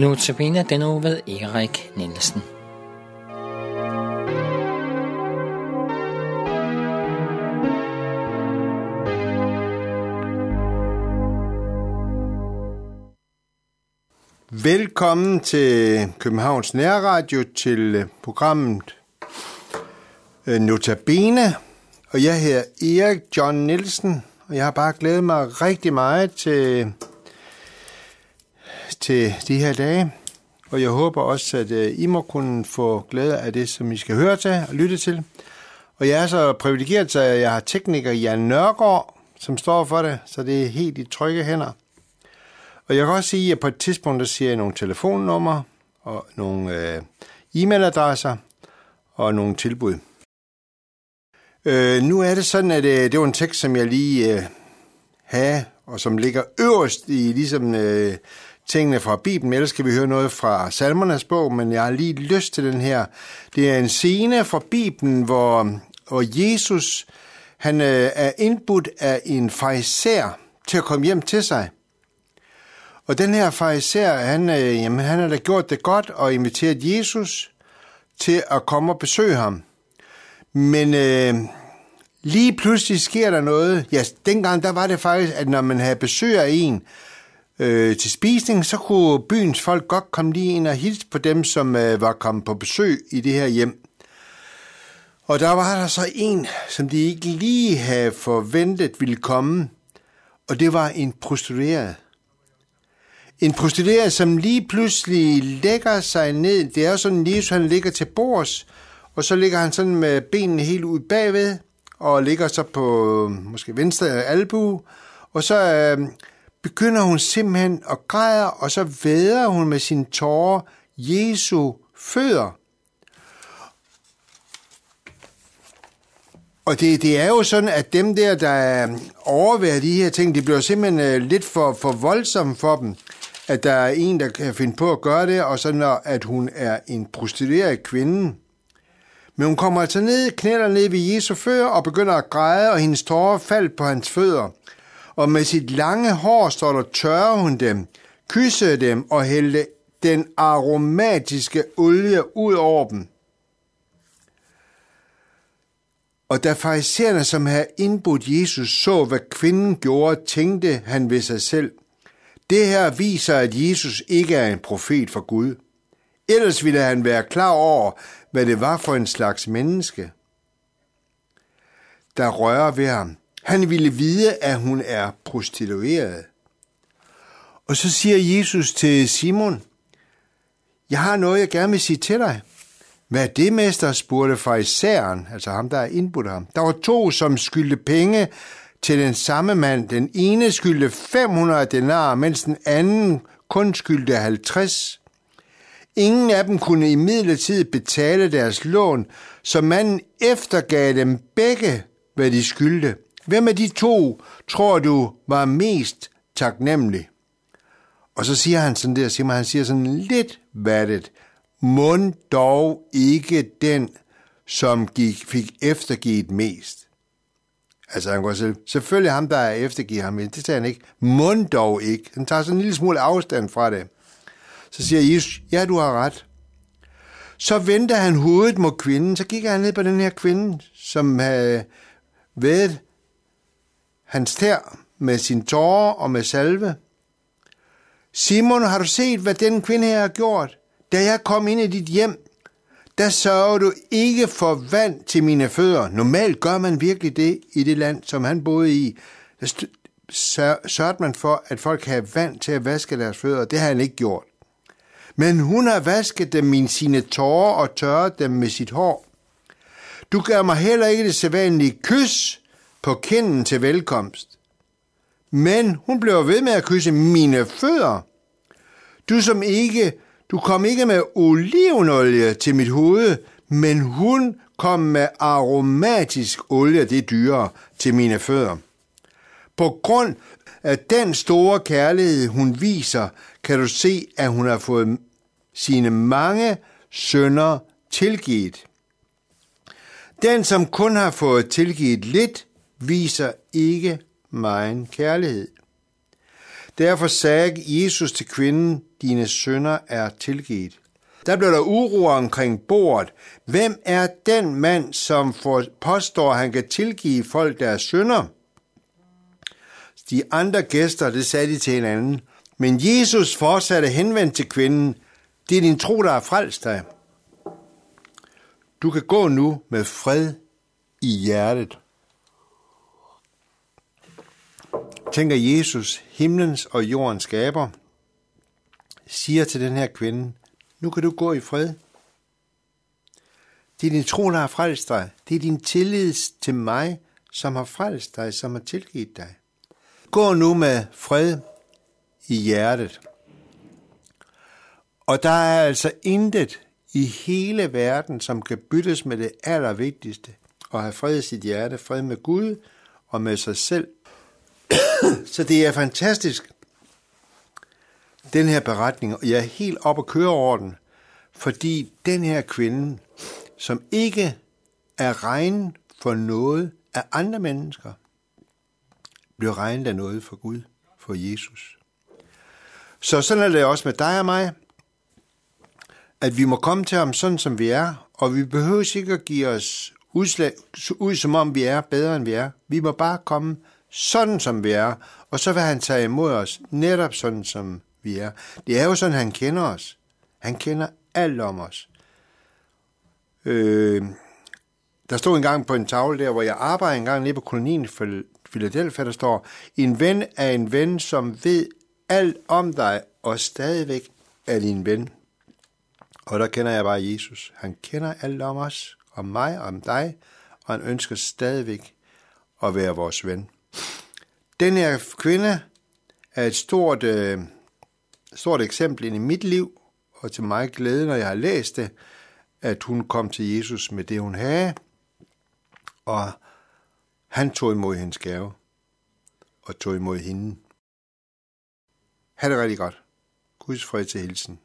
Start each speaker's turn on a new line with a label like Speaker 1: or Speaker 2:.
Speaker 1: Nu tabiner den uge ved Erik Nielsen.
Speaker 2: Velkommen til Københavns Nærradio til øh, programmet øh, Notabene. Og jeg hedder Erik John Nielsen, og jeg har bare glædet mig rigtig meget til, til de her dage. Og jeg håber også, at øh, I må kunne få glæde af det, som I skal høre til og lytte til. Og jeg er så privilegeret, at jeg har tekniker Jan Nørgaard, som står for det, så det er helt i trygge hænder. Og jeg kan også sige, at på et tidspunkt, der siger jeg nogle telefonnumre og nogle øh, e-mailadresser og nogle tilbud. Øh, nu er det sådan, at øh, det var en tekst, som jeg lige øh, havde, og som ligger øverst i ligesom øh, tingene fra Bibelen. Ellers skal vi høre noget fra Salmernes bog, men jeg har lige lyst til den her. Det er en scene fra Bibelen, hvor, hvor Jesus han øh, er indbudt af en fariser til at komme hjem til sig. Og den her fariser, han, øh, jamen, han har da gjort det godt og inviteret Jesus til at komme og besøge ham. Men øh, lige pludselig sker der noget. Ja, dengang der var det faktisk, at når man havde besøg af en øh, til spisning, så kunne byens folk godt komme lige ind og hilse på dem, som øh, var kommet på besøg i det her hjem. Og der var der så en, som de ikke lige havde forventet ville komme, og det var en prostitueret. En prostitueret, som lige pludselig lægger sig ned. Det er sådan, lige, så han ligger til bords, og så ligger han sådan med benene helt ud bagved, og ligger så på måske venstre albue, og så øh, begynder hun simpelthen at græde, og så væder hun med sine tårer Jesu fødder. Og det, det er jo sådan, at dem der, der overværer de her ting, det bliver simpelthen øh, lidt for, for voldsomt for dem at der er en, der kan finde på at gøre det, og så når, at hun er en prostitueret kvinde. Men hun kommer altså ned, knæler ned ved Jesu fødder og begynder at græde, og hendes tårer faldt på hans fødder. Og med sit lange hår står der, tørre hun dem, kyssede dem og hældte den aromatiske olie ud over dem. Og da farisæerne, som havde indbudt Jesus, så, hvad kvinden gjorde, tænkte han ved sig selv, det her viser, at Jesus ikke er en profet for Gud. Ellers ville han være klar over, hvad det var for en slags menneske, der rører ved ham. Han ville vide, at hun er prostitueret. Og så siger Jesus til Simon, jeg har noget, jeg gerne vil sige til dig. Hvad er det, mester? spurgte farisæeren, altså ham, der er indbudt ham. Der var to, som skyldte penge til den samme mand. Den ene skyldte 500 denar, mens den anden kun skyldte 50. Ingen af dem kunne i betale deres lån, så manden eftergav dem begge, hvad de skyldte. Hvem af de to tror du var mest taknemmelig? Og så siger han sådan der, siger han siger sådan lidt vattet, mund dog ikke den, som gik, fik eftergivet mest. Altså han går selv, selvfølgelig ham, der er eftergivet ham, det tager han ikke. Mund dog ikke. Han tager sådan en lille smule afstand fra det. Så siger Jesus, ja, du har ret. Så vendte han hovedet mod kvinden, så gik han ned på den her kvinde, som havde været hans tær med sin tårer og med salve. Simon, har du set, hvad den kvinde her har gjort? Da jeg kom ind i dit hjem, der sørger du ikke for vand til mine fødder. Normalt gør man virkelig det i det land, som han boede i. Der sørgede man for, at folk havde vand til at vaske deres fødder. Det har han ikke gjort. Men hun har vasket dem med sine tårer og tørret dem med sit hår. Du gør mig heller ikke det sædvanlige kys på kinden til velkomst. Men hun blev ved med at kysse mine fødder. Du som ikke du kom ikke med olivenolie til mit hoved, men hun kom med aromatisk olie, det dyre, til mine fødder. På grund af den store kærlighed, hun viser, kan du se, at hun har fået sine mange sønder tilgivet. Den, som kun har fået tilgivet lidt, viser ikke megen kærlighed. Derfor sagde Jesus til kvinden, dine sønner er tilgivet. Der blev der uro omkring bordet. Hvem er den mand, som påstår, at han kan tilgive folk deres sønner? De andre gæster, det sagde de til hinanden. Men Jesus fortsatte henvendt til kvinden. Det er din tro, der har frelst dig. Du kan gå nu med fred i hjertet. Tænker Jesus, himlens og jordens skaber, siger til den her kvinde, nu kan du gå i fred. Det er din tro, der har frelst dig. Det er din tillid til mig, som har frelst dig, som har tilgivet dig. Gå nu med fred i hjertet. Og der er altså intet i hele verden, som kan byttes med det allervigtigste, at have fred i sit hjerte, fred med Gud og med sig selv. Så det er fantastisk, den her beretning, og jeg er helt op at køre over den, fordi den her kvinde, som ikke er regnet for noget af andre mennesker, bliver regnet af noget for Gud, for Jesus. Så sådan er det også med dig og mig, at vi må komme til ham sådan, som vi er, og vi behøver ikke at give os udslag, ud, som om vi er bedre, end vi er. Vi må bare komme sådan, som vi er, og så vil han tage imod os netop sådan, som vi er. Det er jo sådan, han kender os. Han kender alt om os. Øh, der stod en gang på en tavle der, hvor jeg arbejder en gang nede på kolonien for Philadelphia, der står, en ven er en ven, som ved alt om dig, og stadigvæk er din ven. Og der kender jeg bare Jesus. Han kender alt om os, om mig, om dig, og han ønsker stadigvæk at være vores ven. Den her kvinde er et stort, øh, stort eksempel ind i mit liv, og til mig glæde, når jeg har læst det, at hun kom til Jesus med det, hun havde, og han tog imod hendes gave, og tog imod hende. Ha' det rigtig godt. Guds fred til hilsen.